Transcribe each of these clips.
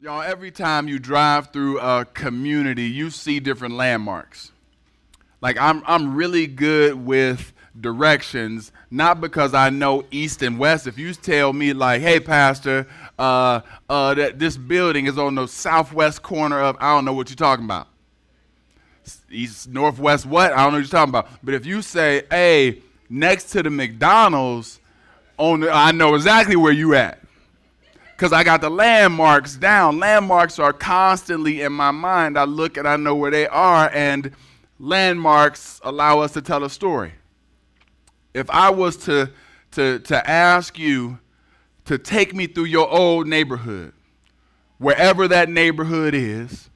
Y'all, every time you drive through a community, you see different landmarks. Like, I'm, I'm really good with directions, not because I know east and west. If you tell me, like, hey, Pastor, uh, uh, that this building is on the southwest corner of, I don't know what you're talking about. East, northwest, what? I don't know what you're talking about. But if you say, hey, next to the McDonald's, on the, I know exactly where you at because I got the landmarks down. Landmarks are constantly in my mind. I look and I know where they are, and landmarks allow us to tell a story. If I was to, to, to ask you to take me through your old neighborhood, wherever that neighborhood is,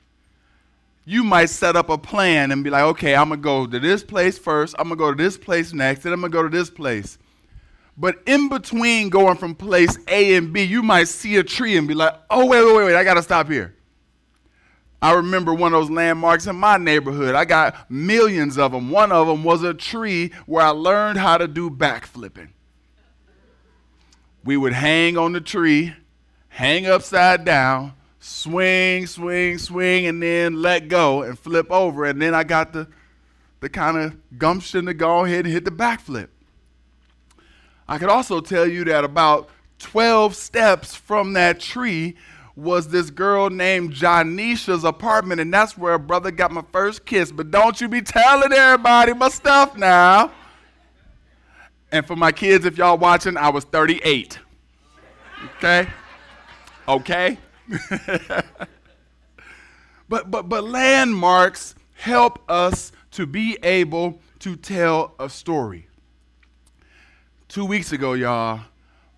you might set up a plan and be like, okay, I'm going to go to this place first, I'm going to go to this place next, and I'm going to go to this place. But in between going from place A and B, you might see a tree and be like, oh, wait, wait, wait, wait, I got to stop here. I remember one of those landmarks in my neighborhood. I got millions of them. One of them was a tree where I learned how to do backflipping. We would hang on the tree, hang upside down, swing, swing, swing, and then let go and flip over. And then I got the, the kind of gumption to go ahead and hit the backflip. I could also tell you that about 12 steps from that tree was this girl named Janisha's apartment, and that's where a brother got my first kiss. But don't you be telling everybody my stuff now. And for my kids, if y'all watching, I was 38. Okay? Okay? but but but landmarks help us to be able to tell a story. Two weeks ago, y'all,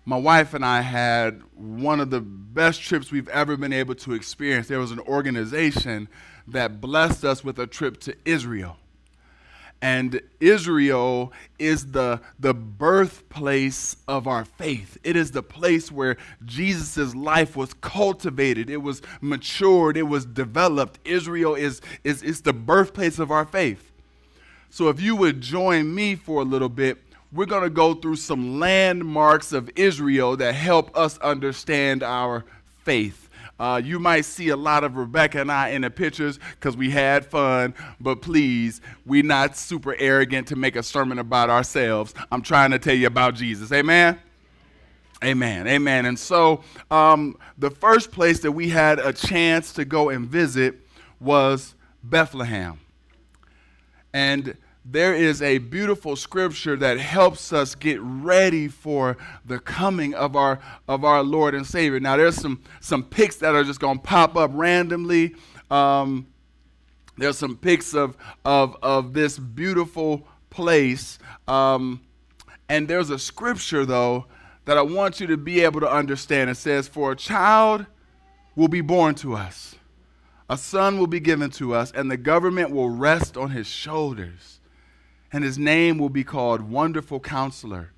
my wife and I had one of the best trips we've ever been able to experience. There was an organization that blessed us with a trip to Israel. And Israel is the, the birthplace of our faith. It is the place where Jesus' life was cultivated, it was matured, it was developed. Israel is, is, is the birthplace of our faith. So if you would join me for a little bit, we're going to go through some landmarks of Israel that help us understand our faith. Uh, you might see a lot of Rebecca and I in the pictures because we had fun, but please, we're not super arrogant to make a sermon about ourselves. I'm trying to tell you about Jesus. Amen? Amen. Amen. And so, um, the first place that we had a chance to go and visit was Bethlehem. And there is a beautiful scripture that helps us get ready for the coming of our of our Lord and Savior. Now, there's some some pics that are just going to pop up randomly. Um, there's some pics of of of this beautiful place, um, and there's a scripture though that I want you to be able to understand. It says, "For a child will be born to us." A son will be given to us, and the government will rest on his shoulders and his name will be called Wonderful Counselor,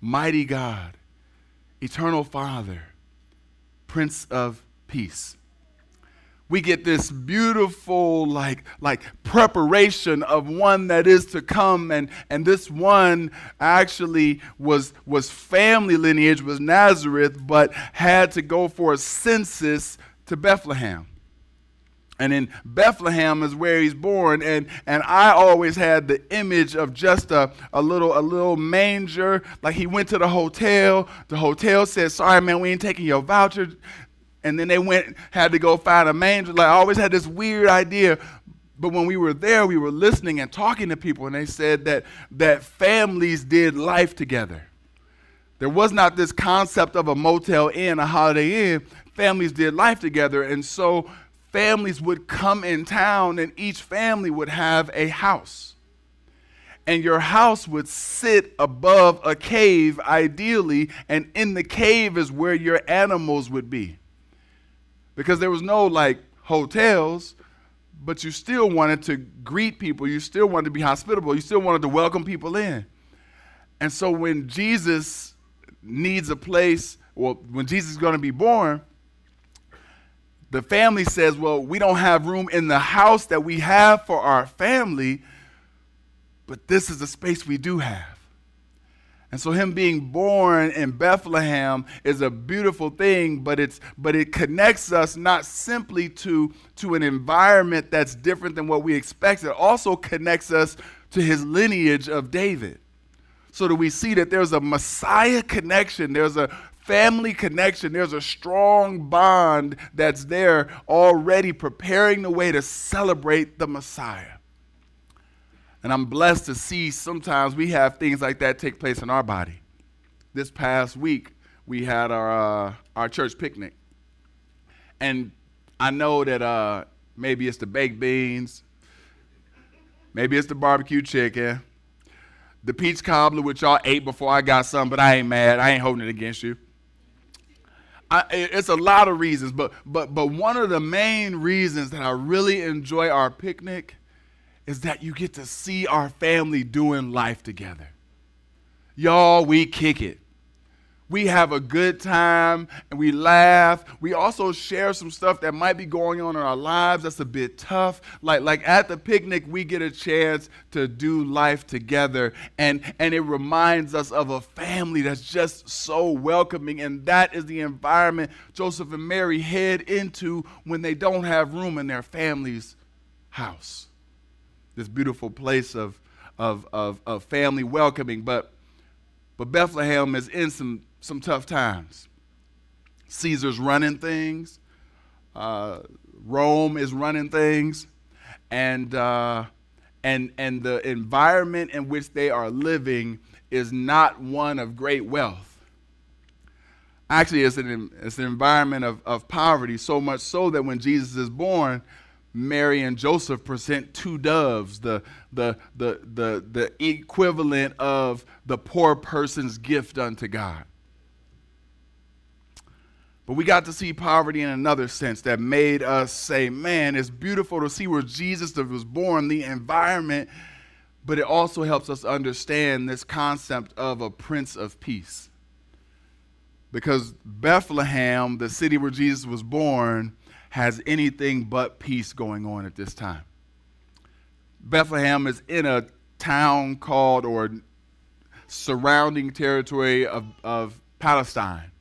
Mighty God, Eternal Father, Prince of Peace. We get this beautiful, like, like preparation of one that is to come, and, and this one actually was, was family lineage, was Nazareth, but had to go for a census to Bethlehem and in Bethlehem is where he's born. And, and I always had the image of just a, a, little, a little manger. Like he went to the hotel. The hotel said, Sorry, man, we ain't taking your voucher. And then they went, had to go find a manger. Like I always had this weird idea. But when we were there, we were listening and talking to people, and they said that, that families did life together. There was not this concept of a motel inn, a holiday inn. Families did life together. And so families would come in town and each family would have a house. And your house would sit above a cave, ideally, and in the cave is where your animals would be. Because there was no like hotels, but you still wanted to greet people, you still wanted to be hospitable, you still wanted to welcome people in. And so when Jesus needs a place, well, when Jesus is going to be born, the family says, Well, we don't have room in the house that we have for our family, but this is the space we do have. And so him being born in Bethlehem is a beautiful thing, but it's but it connects us not simply to, to an environment that's different than what we expect. It also connects us to his lineage of David. So that we see that there's a Messiah connection, there's a family connection, there's a strong bond that's there already preparing the way to celebrate the Messiah. And I'm blessed to see sometimes we have things like that take place in our body. This past week, we had our, uh, our church picnic. And I know that uh, maybe it's the baked beans, maybe it's the barbecue chicken, the peach cobbler, which y'all ate before I got some, but I ain't mad. I ain't holding it against you. I, it's a lot of reasons, but, but, but one of the main reasons that I really enjoy our picnic is that you get to see our family doing life together. Y'all, we kick it. We have a good time and we laugh. We also share some stuff that might be going on in our lives that's a bit tough. Like, like at the picnic, we get a chance to do life together. And, and it reminds us of a family that's just so welcoming. And that is the environment Joseph and Mary head into when they don't have room in their family's house this beautiful place of, of, of, of family welcoming. But, but Bethlehem is in some, some tough times. Caesar's running things, uh, Rome is running things, and, uh, and, and the environment in which they are living is not one of great wealth. Actually, it's an, it's an environment of, of poverty, so much so that when Jesus is born, Mary and Joseph present two doves, the, the, the, the, the equivalent of the poor person's gift unto God. But we got to see poverty in another sense that made us say, man, it's beautiful to see where Jesus was born, the environment, but it also helps us understand this concept of a prince of peace. Because Bethlehem, the city where Jesus was born, has anything but peace going on at this time. Bethlehem is in a town called or surrounding territory of, of Palestine.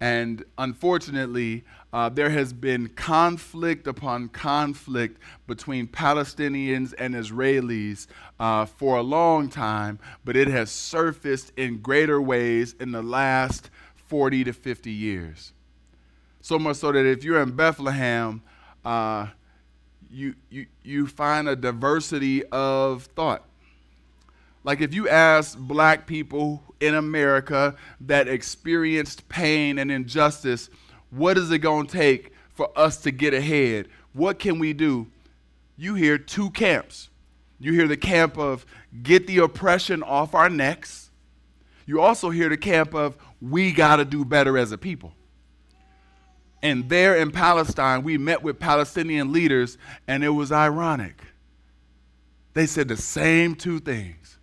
And unfortunately, uh, there has been conflict upon conflict between Palestinians and Israelis uh, for a long time, but it has surfaced in greater ways in the last 40 to 50 years. So much so that if you're in Bethlehem, uh, you, you, you find a diversity of thought. Like if you ask black people in America that experienced pain and injustice, what is it going to take for us to get ahead? What can we do? You hear two camps. You hear the camp of get the oppression off our necks. You also hear the camp of we got to do better as a people. And there in Palestine, we met with Palestinian leaders, and it was ironic. They said the same two things.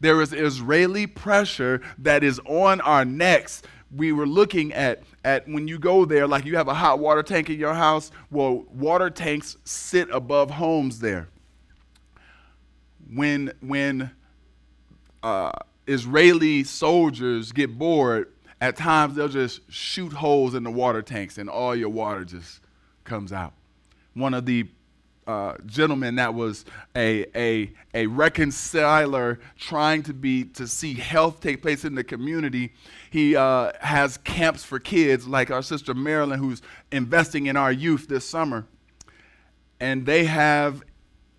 There is Israeli pressure that is on our necks. We were looking at, at when you go there, like you have a hot water tank in your house. Well, water tanks sit above homes there. When, when uh, Israeli soldiers get bored, at times they'll just shoot holes in the water tanks and all your water just comes out. One of the uh, gentlemen that was a, a, a reconciler trying to be to see health take place in the community he uh, has camps for kids like our sister marilyn who's investing in our youth this summer and they have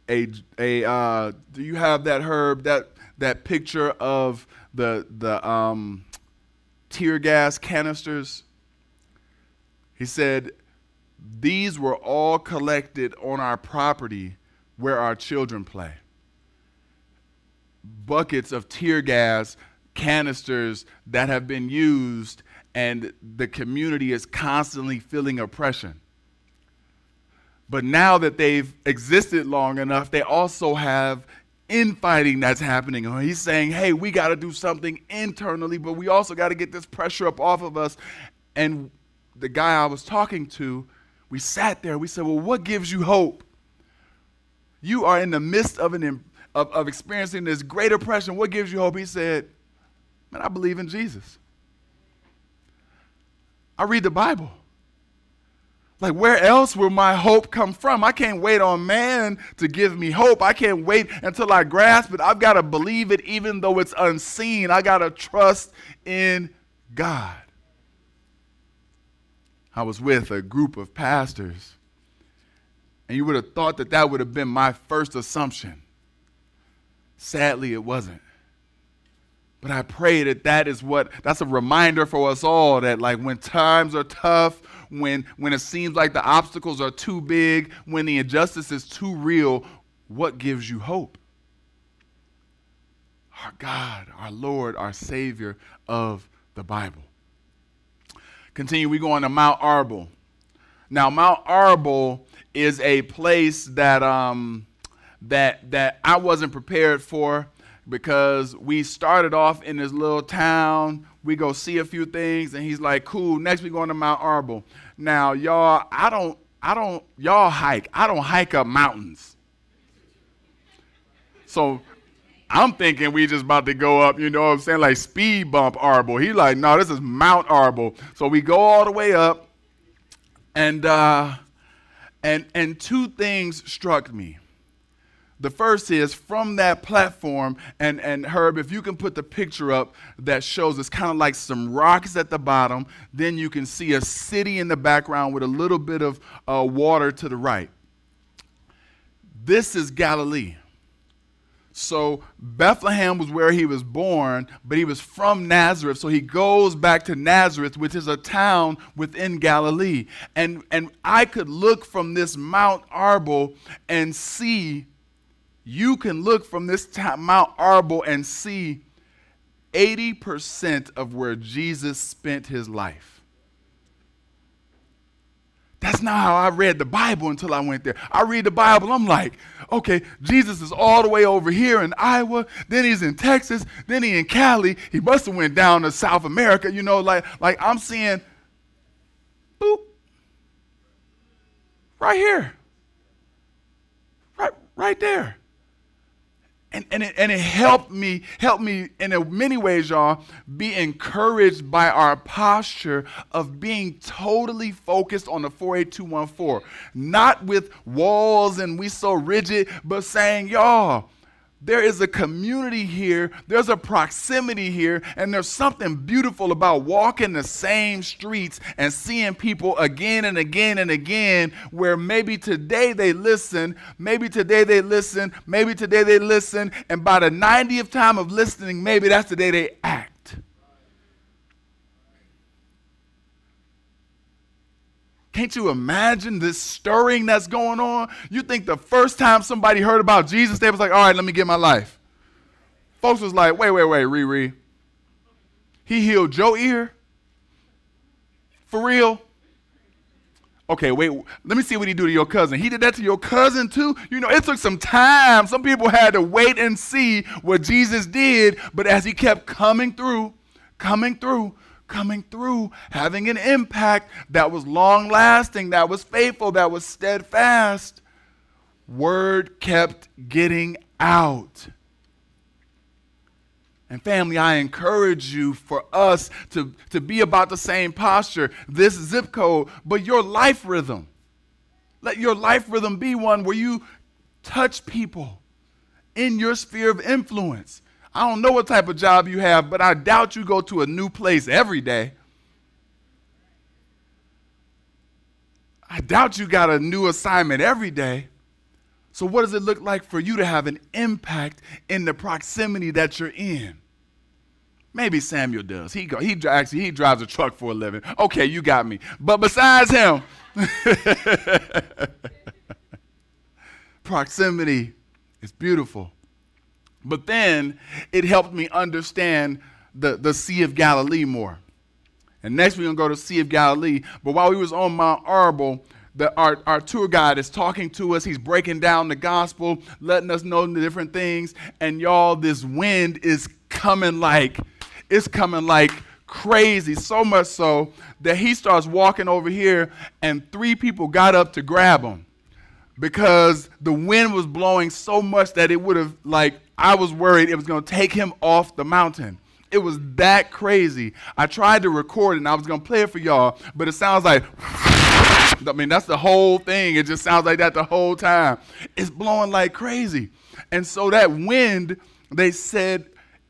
a, a uh, do you have that herb that that picture of the the um, tear gas canisters. He said, These were all collected on our property where our children play. Buckets of tear gas canisters that have been used, and the community is constantly feeling oppression. But now that they've existed long enough, they also have infighting that's happening. He's saying, hey, we got to do something internally, but we also got to get this pressure up off of us. And the guy I was talking to, we sat there. We said, well, what gives you hope? You are in the midst of, an, of, of experiencing this great oppression. What gives you hope? He said, Man, I believe in Jesus. I read the Bible. Like, where else will my hope come from? I can't wait on man to give me hope. I can't wait until I grasp it. I've got to believe it even though it's unseen. I got to trust in God. I was with a group of pastors, and you would have thought that that would have been my first assumption. Sadly, it wasn't. But I pray that that is what, that's a reminder for us all that, like, when times are tough, when, when it seems like the obstacles are too big, when the injustice is too real, what gives you hope? Our God, our Lord, our Savior of the Bible. Continue, we go on to Mount Arbel. Now, Mount Arbel is a place that, um, that, that I wasn't prepared for because we started off in this little town. We go see a few things, and he's like, "Cool." Next, we going to Mount Arbel. Now, y'all, I don't, I don't, y'all hike. I don't hike up mountains. So I'm thinking we just about to go up, you know what I'm saying, like speed bump Arbel. He like, no, this is Mount Arbel. So we go all the way up, and uh, and and two things struck me. The first is from that platform, and, and Herb, if you can put the picture up that shows it's kind of like some rocks at the bottom, then you can see a city in the background with a little bit of uh, water to the right. This is Galilee. So Bethlehem was where he was born, but he was from Nazareth. So he goes back to Nazareth, which is a town within Galilee. And, and I could look from this Mount Arbel and see you can look from this Mount Arbel and see 80% of where Jesus spent his life. That's not how I read the Bible until I went there. I read the Bible, I'm like, okay, Jesus is all the way over here in Iowa, then he's in Texas, then he in Cali. He must have went down to South America, you know, like, like I'm seeing, boop, right here, right, right there. And, and, it, and it helped me, helped me in many ways, y'all, be encouraged by our posture of being totally focused on the 48214. Not with walls and we so rigid, but saying, y'all, there is a community here, there's a proximity here, and there's something beautiful about walking the same streets and seeing people again and again and again where maybe today they listen, maybe today they listen, maybe today they listen, and by the 90th time of listening, maybe that's the day they act. Can't you imagine this stirring that's going on? You think the first time somebody heard about Jesus, they was like, all right, let me get my life. Folks was like, wait, wait, wait, Riri. He healed your ear? For real? Okay, wait, let me see what he do to your cousin. He did that to your cousin too? You know, it took some time. Some people had to wait and see what Jesus did, but as he kept coming through, coming through, coming through, having an impact that was long lasting, that was faithful, that was steadfast. Word kept getting out. And family, I encourage you for us to, to be about the same posture, this zip code, but your life rhythm. Let your life rhythm be one where you touch people in your sphere of influence. I don't know what type of job you have, but I doubt you go to a new place every day. I doubt you got a new assignment every day. So, what does it look like for you to have an impact in the proximity that you're in? Maybe Samuel does. He go, he actually he drives a truck for a living. Okay, you got me. But besides him, proximity is beautiful. But then it helped me understand the, the Sea of Galilee more. And next we're going to go to Sea of Galilee. But while we was on Mount Arbel, the, our, our tour guide is talking to us. He's breaking down the gospel, letting us know the different things. And y'all, this wind is coming like, it's coming like crazy. So much so that he starts walking over here, and three people got up to grab him because the wind was blowing so much that it would have like I was worried it was going to take him off the mountain. It was that crazy. I tried to record it and I was going to play it for y'all, but it sounds like, I mean, that's the whole thing. It just sounds like that the whole time. It's blowing like crazy. And so that wind, they said,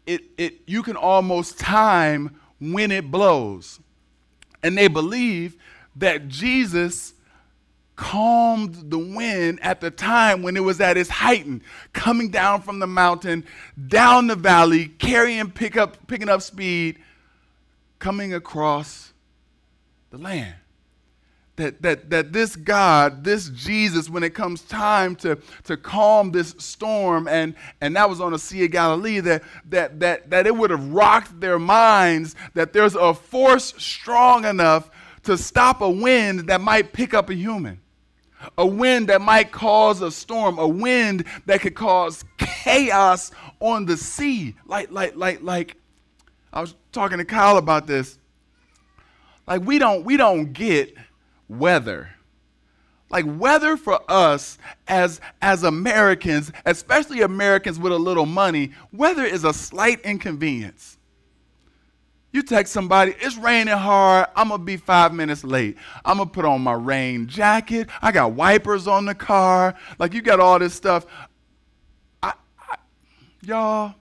it, it, you can almost time when it blows. And they believe that Jesus calmed the wind at the time when it was at its height, coming down from the mountain, down the valley, carrying pick up, picking up speed, coming across the land. That, that, that this God, this Jesus, when it comes time to, to calm this storm, and, and that was on the Sea of Galilee, that, that, that, that it would have rocked their minds that there's a force strong enough to stop a wind that might pick up a human a wind that might cause a storm, a wind that could cause chaos on the sea. Like, like, like, like, I was talking to Kyle about this. Like, we don't, we don't get weather. Like weather for us as, as Americans, especially Americans with a little money, weather is a slight inconvenience. You text somebody, it's raining hard. I'm going to be five minutes late. I'm going to put on my rain jacket. I got wipers on the car. Like, you got all this stuff. I, I, y'all,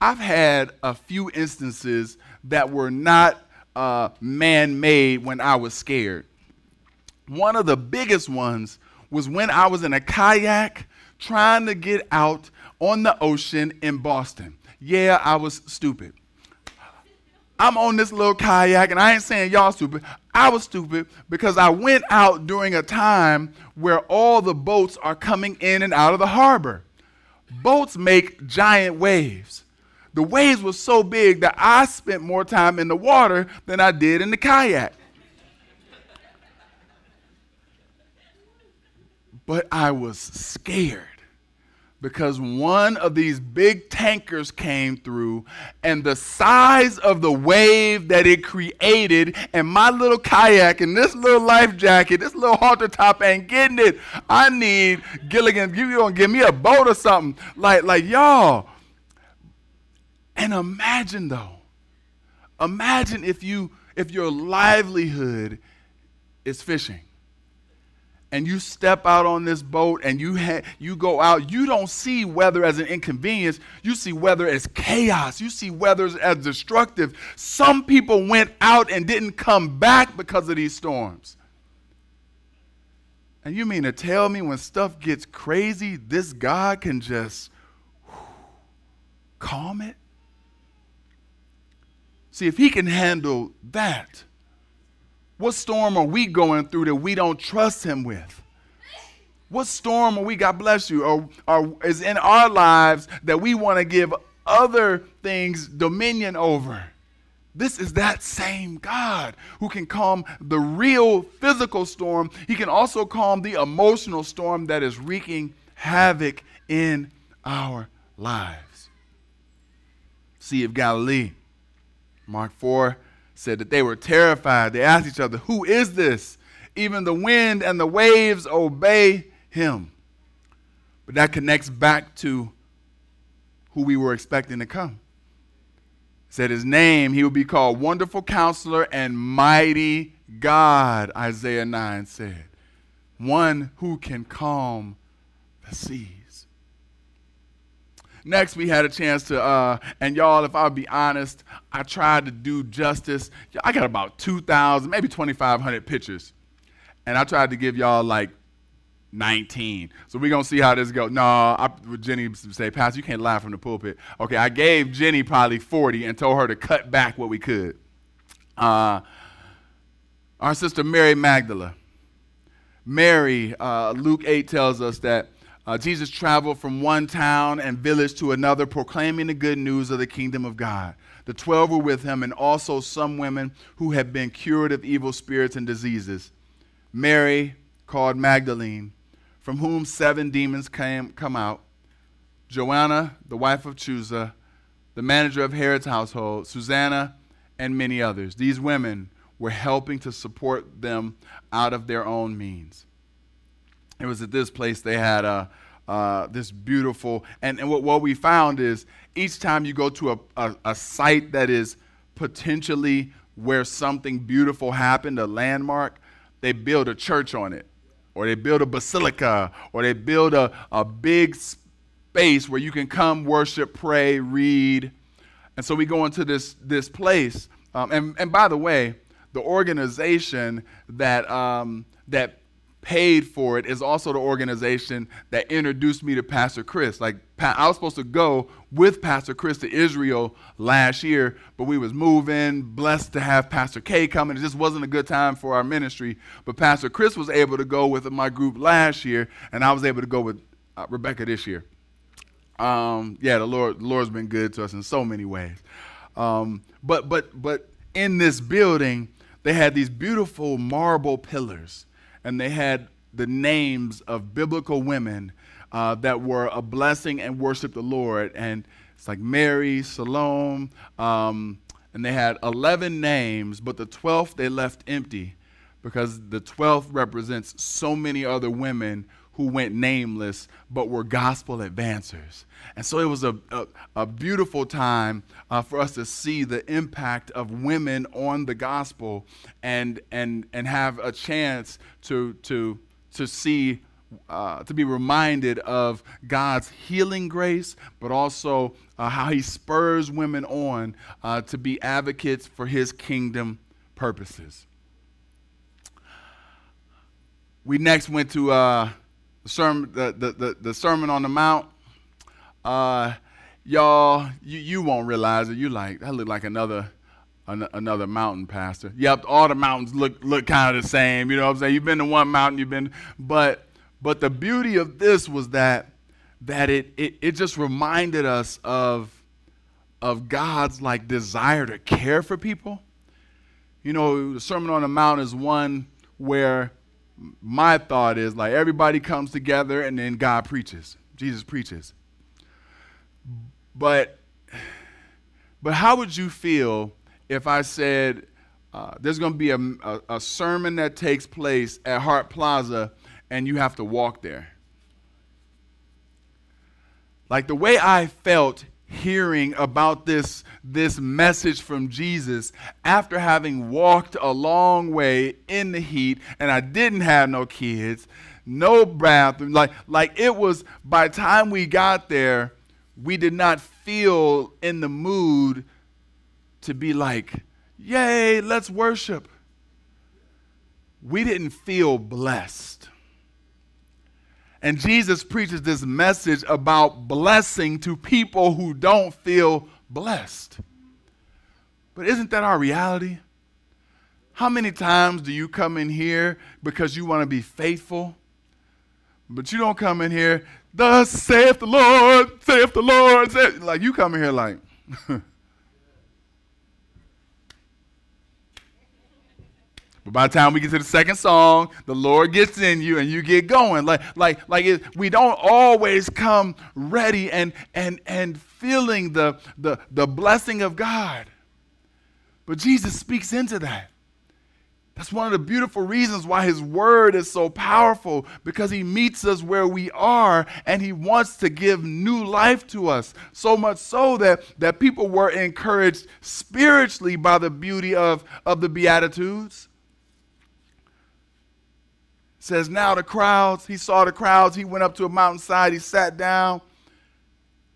I've had a few instances that were not uh, man made when I was scared. One of the biggest ones was when I was in a kayak trying to get out on the ocean in Boston. Yeah, I was stupid. I'm on this little kayak, and I ain't saying y'all stupid. I was stupid because I went out during a time where all the boats are coming in and out of the harbor. Boats make giant waves. The waves were so big that I spent more time in the water than I did in the kayak. But I was scared because one of these big tankers came through and the size of the wave that it created and my little kayak and this little life jacket this little halter top ain't getting it. I need gilligan you gonna give me a boat or something? Like like y'all. And imagine though imagine if you if your livelihood is fishing and you step out on this boat and you ha- you go out, you don't see weather as an inconvenience. You see weather as chaos. You see weather as destructive. Some people went out and didn't come back because of these storms. And you mean to tell me when stuff gets crazy, this God can just whew, calm it? See, if he can handle that, what storm are we going through that we don't trust Him with? What storm are we, God bless you, or, or is in our lives that we want to give other things dominion over? This is that same God who can calm the real physical storm. He can also calm the emotional storm that is wreaking havoc in our lives. Sea of Galilee, Mark 4 said that they were terrified. They asked each other, Who is this? Even the wind and the waves obey him. But that connects back to who we were expecting to come. said his name, he will be called Wonderful Counselor and Mighty God, Isaiah 9 said. One who can calm the sea. Next, we had a chance to, uh, and y'all, if I'll be honest, I tried to do justice. I got about 2,000, maybe 2,500 pictures. And I tried to give y'all like 19. So we're going to see how this goes. No, I, would Jenny say, Pastor, you can't lie from the pulpit. Okay, I gave Jenny probably 40 and told her to cut back what we could. Uh, our sister Mary Magdala. Mary, uh, Luke 8 tells us that uh, Jesus traveled from one town and village to another, proclaiming the good news of the kingdom of God. The twelve were with him, and also some women who had been cured of evil spirits and diseases. Mary, called Magdalene, from whom seven demons came come out. Joanna, the wife of Chuza, the manager of Herod's household, Susanna, and many others. These women were helping to support them out of their own means. It was at this place they had a, uh, this beautiful. And, and what, what we found is each time you go to a, a, a site that is potentially where something beautiful happened, a landmark, they build a church on it, or they build a basilica, or they build a, a big space where you can come worship, pray, read. And so we go into this, this place. Um, and, and by the way, the organization that, um, that paid for it is also the organization that introduced me to Pastor Chris. Like I was supposed to go with Pastor Chris to Israel last year, but we was moving, blessed to have Pastor K coming. it just wasn't a good time for our ministry. But Pastor Chris was able to go with my group last year, and I was able to go with uh, Rebecca this year. Um, yeah, the Lord, the Lord's been good to us in so many ways. Um, but but but in this building, they had these beautiful marble pillars and they had the names of biblical women uh, that were a blessing and worshiped the Lord. And it's like Mary, Salome, um, and they had 11 names, but the 12th they left empty because the 12th represents so many other women who went nameless but were gospel advancers. And so it was a, a, a beautiful time uh, for us to see the impact of women on the gospel and, and, and have a chance to, to, to see, uh, to be reminded of God's healing grace, but also uh, how he spurs women on uh, to be advocates for his kingdom purposes. We next went to uh, the sermon, the, the, the, the Sermon on the Mount. Uh, y'all, you, you won't realize it. You like, that look like another an, another mountain, Pastor. Yep, all the mountains look look kind of the same. You know what I'm saying? You've been to one mountain, you've been, but but the beauty of this was that that it it, it just reminded us of of God's like desire to care for people. You know, the Sermon on the Mount is one where my thought is like everybody comes together and then God preaches. Jesus preaches. But but how would you feel if I said uh, there's going to be a, a, a sermon that takes place at Hart Plaza and you have to walk there? Like the way I felt hearing about this, this message from Jesus after having walked a long way in the heat and I didn't have no kids, no bathroom. Like, like it was, by the time we got there, we did not feel in the mood to be like, yay, let's worship. We didn't feel blessed. And Jesus preaches this message about blessing to people who don't feel blessed. But isn't that our reality? How many times do you come in here because you want to be faithful? But you don't come in here, thus saith the Lord, saith the Lord. Saith, like you come in here like, But by the time we get to the second song, the Lord gets in you and you get going. Like, like, like it, we don't always come ready and and and feeling the, the the blessing of God. But Jesus speaks into that. That's one of the beautiful reasons why his word is so powerful because he meets us where we are and he wants to give new life to us. So much so that, that people were encouraged spiritually by the beauty of, of the Beatitudes says, Now the crowds, he saw the crowds, he went up to a mountainside, he sat down,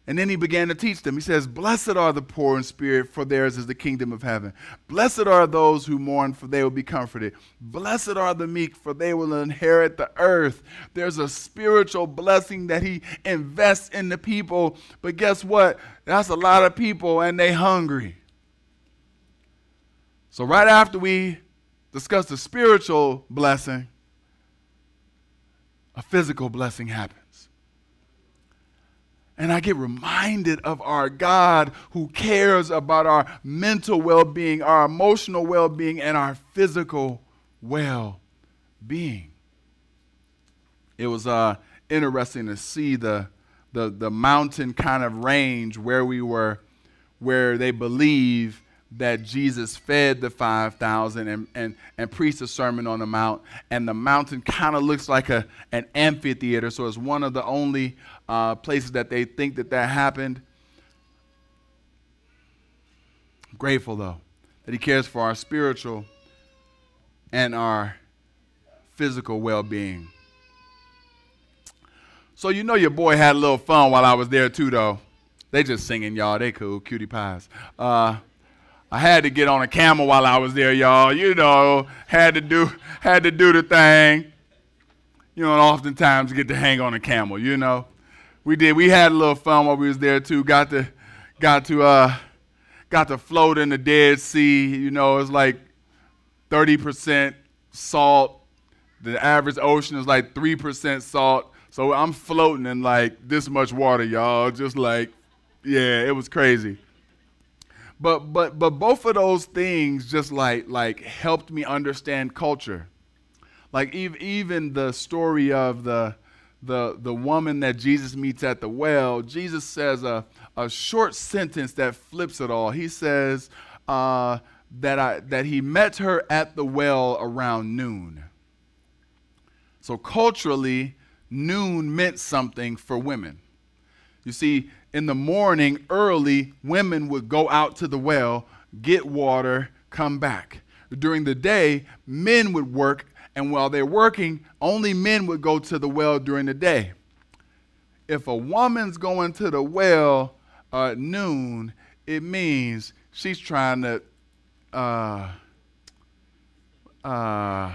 and then he began to teach them. He says, Blessed are the poor in spirit, for theirs is the kingdom of heaven. Blessed are those who mourn, for they will be comforted. Blessed are the meek, for they will inherit the earth. There's a spiritual blessing that he invests in the people. But guess what? That's a lot of people, and they hungry. So right after we discuss the spiritual blessing, a physical blessing happens. And I get reminded of our God who cares about our mental well being, our emotional well being, and our physical well being. It was uh, interesting to see the, the, the mountain kind of range where we were, where they believe that Jesus fed the 5,000 and, and, and preached a sermon on the mount. And the mountain kind of looks like a, an amphitheater, so it's one of the only uh, places that they think that that happened. I'm grateful, though, that he cares for our spiritual and our physical well being. So, you know, your boy had a little fun while I was there, too, though. They just singing, y'all. They cool, cutie pies. Uh, I had to get on a camel while I was there, y'all. You know, had to do had to do the thing. You know, and oftentimes get to hang on a camel. You know, we did. We had a little fun while we was there too. Got to got to uh, got to float in the Dead Sea. You know, it's like thirty percent salt. The average ocean is like three percent salt. So I'm floating in like this much water, y'all. Just like, yeah, it was crazy but but but both of those things just like like helped me understand culture. Like even the story of the the the woman that jesus meets at the well jesus says a, a short sentence that flips it all. He says uh, that I, that he met her at the well around noon. So culturally noon meant something for women. You see in the morning early, women would go out to the well, get water, come back. During the day, men would work, and while they're working, only men would go to the well during the day. If a woman's going to the well at noon, it means she's trying to uh, uh,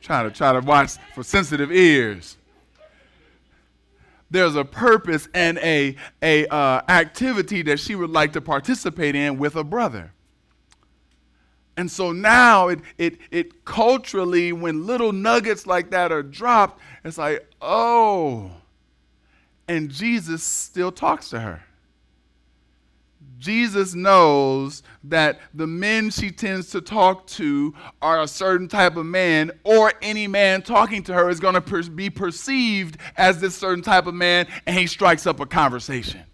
trying to try to watch for sensitive ears there's a purpose and a, a uh, activity that she would like to participate in with a brother. And so now it, it, it culturally, when little nuggets like that are dropped, it's like, oh. And Jesus still talks to her. Jesus knows that the men she tends to talk to are a certain type of man, or any man talking to her is going to per- be perceived as this certain type of man, and he strikes up a conversation.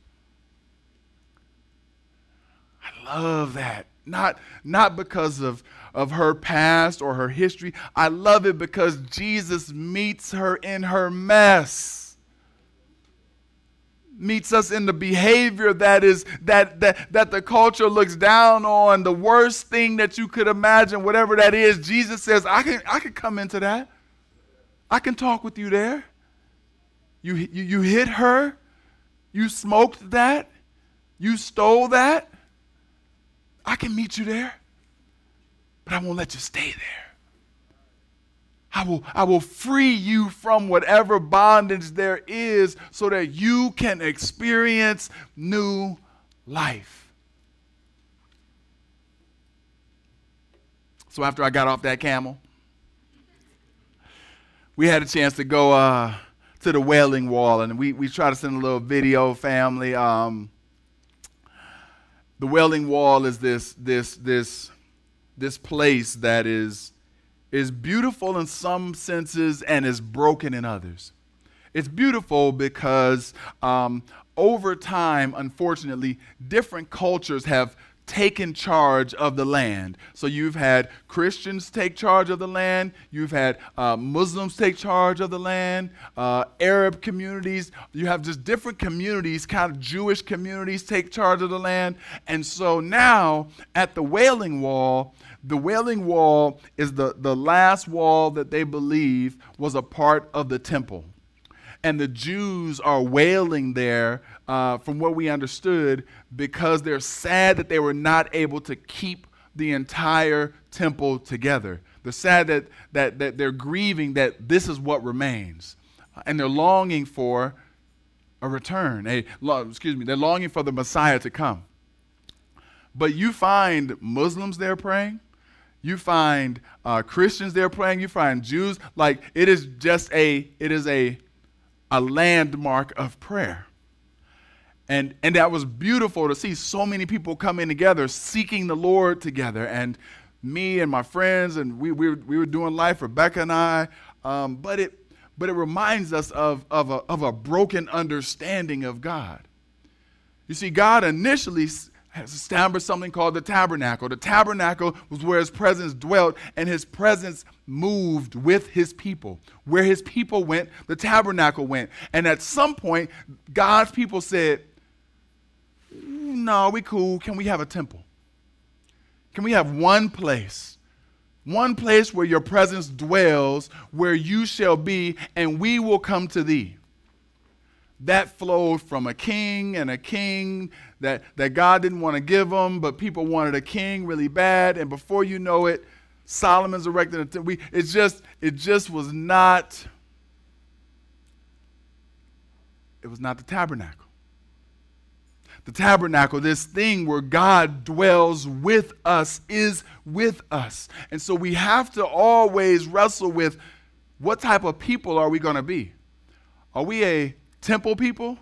I love that. Not, not because of, of her past or her history. I love it because Jesus meets her in her mess meets us in the behavior that is that that that the culture looks down on the worst thing that you could imagine whatever that is jesus says i can i can come into that. I can talk with you there. You you, you hit her. You smoked that. You stole that. I can meet you there but i won't let you stay there I will, I will free you from whatever bondage there is so that you can experience new life. So after I got off that camel, we had a chance to go uh, to the Wailing Wall, and we, we tried to send a little video family. Um, the Wailing Wall is this, this, this, this place that is is beautiful in some senses and is broken in others. It's beautiful because um, over time, unfortunately, different cultures have taken charge of the land. So you've had Christians take charge of the land, you've had uh, Muslims take charge of the land, uh, Arab communities, you have just different communities, kind of Jewish communities take charge of the land. And so now at the Wailing Wall, the Wailing Wall is the, the last wall that they believe was a part of the temple. And the Jews are wailing there, uh, from what we understood, because they're sad that they were not able to keep the entire temple together. They're sad that, that, that they're grieving that this is what remains. And they're longing for a return. A, excuse me, they're longing for the Messiah to come. But you find Muslims there praying, you find uh, Christians there praying. You find Jews. Like it is just a it is a a landmark of prayer. And and that was beautiful to see so many people coming together, seeking the Lord together. And me and my friends and we we, we were doing life, Rebecca and I. Um, but it but it reminds us of of a, of a broken understanding of God. You see, God initially has established something called the tabernacle. The tabernacle was where his presence dwelt, and his presence moved with his people. Where his people went, the tabernacle went. And at some point, God's people said, No, we cool. Can we have a temple? Can we have one place? One place where your presence dwells, where you shall be, and we will come to thee that flowed from a king and a king that, that God didn't want to give them, but people wanted a king really bad. And before you know it, Solomon's erected a temple. It just, it just was not, it was not the tabernacle. The tabernacle, this thing where God dwells with us, is with us. And so we have to always wrestle with what type of people are we going to be? Are we a temple people?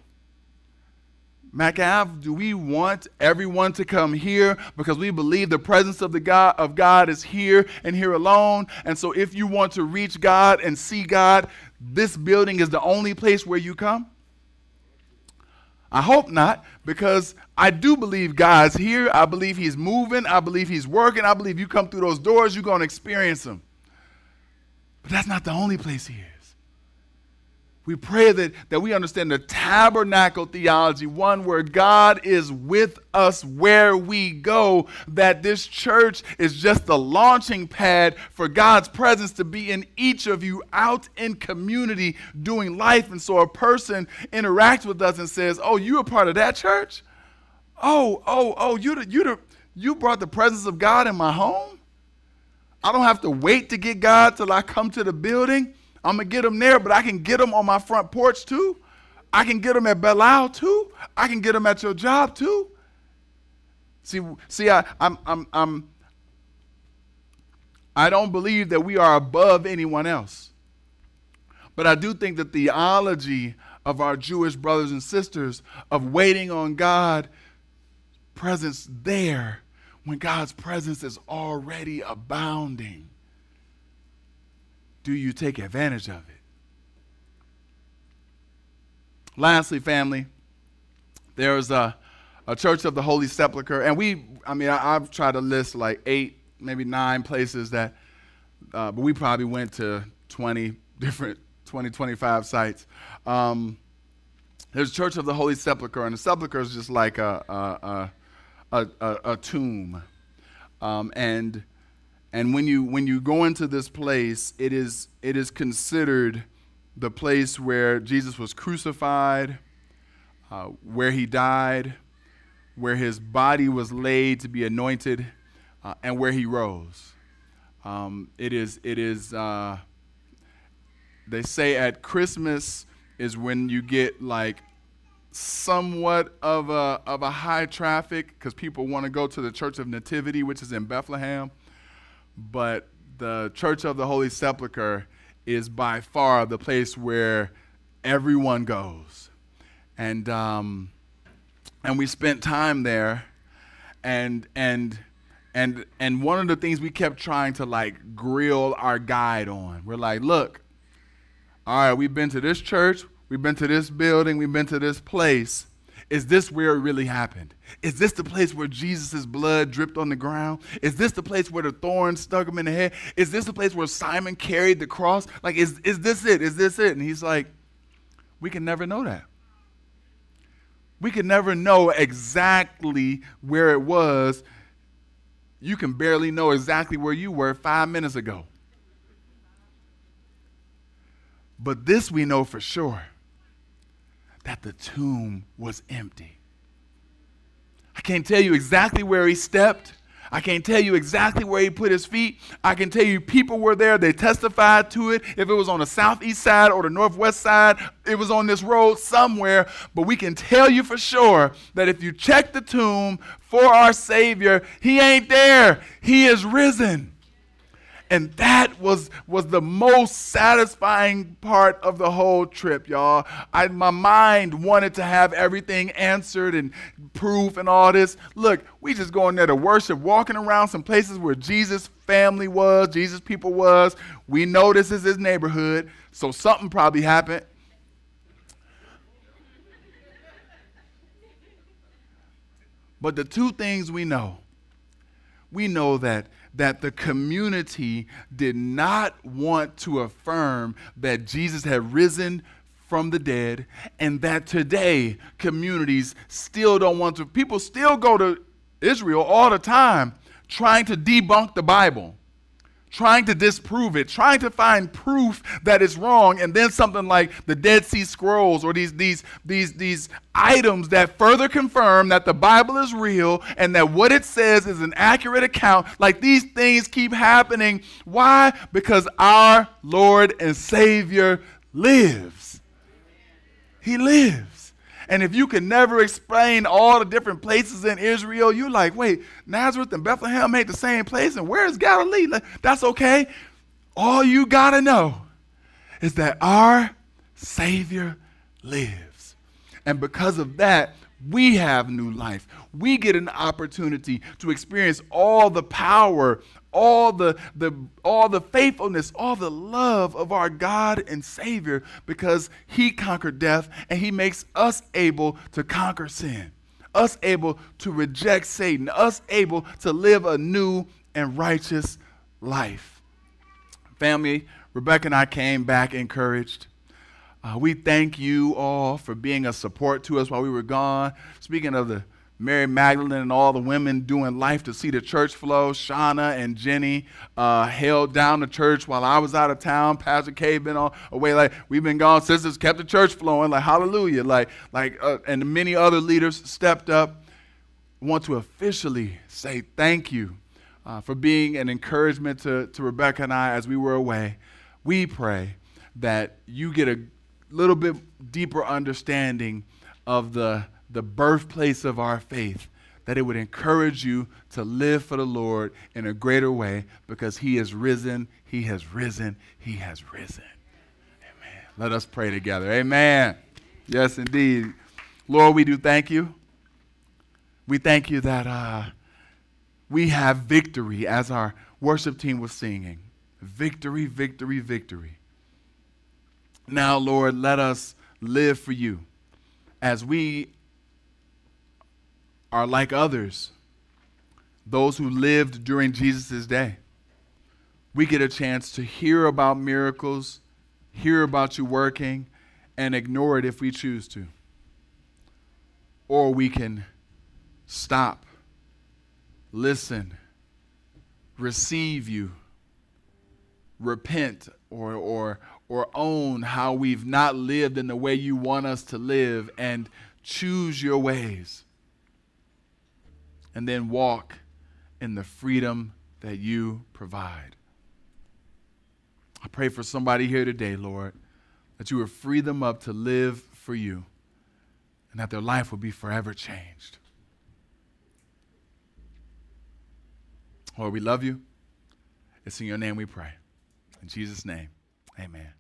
Mack Ave, do we want everyone to come here because we believe the presence of the God of God is here and here alone? And so if you want to reach God and see God, this building is the only place where you come? I hope not, because I do believe God's here. I believe He's moving. I believe He's working. I believe you come through those doors, you're going to experience Him. But that's not the only place He is. We pray that, that we understand the tabernacle theology, one where God is with us where we go, that this church is just the launching pad for God's presence to be in each of you out in community doing life. And so a person interacts with us and says, Oh, you are part of that church? Oh, oh, oh, you, the, you, the, you brought the presence of God in my home? I don't have to wait to get God till I come to the building. I'm going to get them there, but I can get them on my front porch too. I can get them at Belial too. I can get them at your job too. See, see, I, I'm, I'm, I'm, I don't believe that we are above anyone else. But I do think the theology of our Jewish brothers and sisters of waiting on God presence there when God's presence is already abounding do you take advantage of it? Lastly, family, there's a, a Church of the Holy Sepulchre, and we, I mean, I, have tried to list like eight, maybe nine places that, uh, but we probably went to 20 different, 20, 25 sites. Um, there's Church of the Holy Sepulchre, and the sepulchre is just like a, a, a, a, a tomb. Um, and and when you when you go into this place, it is it is considered the place where Jesus was crucified, uh, where he died, where his body was laid to be anointed, uh, and where he rose. Um, it is it is. Uh, they say at Christmas is when you get like somewhat of a of a high traffic because people want to go to the Church of Nativity, which is in Bethlehem but the Church of the Holy Sepulchre is by far the place where everyone goes. And, um, and we spent time there, and, and, and, and one of the things we kept trying to like grill our guide on, we're like, look, all right, we've been to this church, we've been to this building, we've been to this place is this where it really happened? Is this the place where Jesus' blood dripped on the ground? Is this the place where the thorns stuck him in the head? Is this the place where Simon carried the cross? Like, is, is this it? Is this it? And he's like, we can never know that. We can never know exactly where it was. You can barely know exactly where you were five minutes ago. But this we know for sure that the tomb was empty. I can't tell you exactly where he stepped. I can't tell you exactly where he put his feet. I can tell you people were there. They testified to it. If it was on the southeast side or the northwest side, it was on this road somewhere. But we can tell you for sure that if you check the tomb for our Savior, he ain't there. He is risen. And that was, was the most satisfying part of the whole trip, y'all. I, my mind wanted to have everything answered and proof and all this. Look, we just going there to worship, walking around some places where Jesus' family was, Jesus' people was. We know this is his neighborhood, so something probably happened. But the two things we know we know that, that the community did not want to affirm that Jesus had risen from the dead and that today communities still don't want to. People still go to Israel all the time trying to debunk the Bible trying to disprove it, trying to find proof that it's wrong, and then something like the Dead Sea Scrolls or these, these, these, these items that further confirm that the Bible is real and that what it says is an accurate account. Like these things keep happening. Why? Because our Lord and Savior lives. He lives. And if you can never explain all the different places in Israel, you're like, wait, Nazareth and Bethlehem ain't the same place, and where's Galilee? That's okay. All you got to know is that our Savior lives. And because of that, we have new life. We get an opportunity to experience all the power all the, the, all the faithfulness, all the love of our God and Savior because He conquered death and He makes us able to conquer sin, us able to reject Satan, us able to live a new and righteous life. Family, Rebecca and I came back encouraged. Uh, we thank you all for being a support to us while we were gone. Speaking of the Mary Magdalene and all the women doing life to see the church flow. Shauna and Jenny uh, held down the church while I was out of town. Pastor K been on away. Like we've been gone. Sisters kept the church flowing. Like hallelujah. Like like uh, and many other leaders stepped up. Want to officially say thank you uh, for being an encouragement to, to Rebecca and I as we were away. We pray that you get a little bit deeper understanding of the the birthplace of our faith, that it would encourage you to live for the Lord in a greater way because He has risen, He has risen, He has risen. Amen. Let us pray together. Amen. Yes, indeed. Lord, we do thank you. We thank you that uh, we have victory as our worship team was singing. Victory, victory, victory. Now, Lord, let us live for you as we are like others, those who lived during Jesus' day. We get a chance to hear about miracles, hear about you working, and ignore it if we choose to. Or we can stop, listen, receive you, repent, or, or, or own how we've not lived in the way you want us to live, and choose your ways and then walk in the freedom that you provide. I pray for somebody here today, Lord, that you would free them up to live for you and that their life will be forever changed. Lord, we love you. It's in your name we pray. In Jesus' name, amen.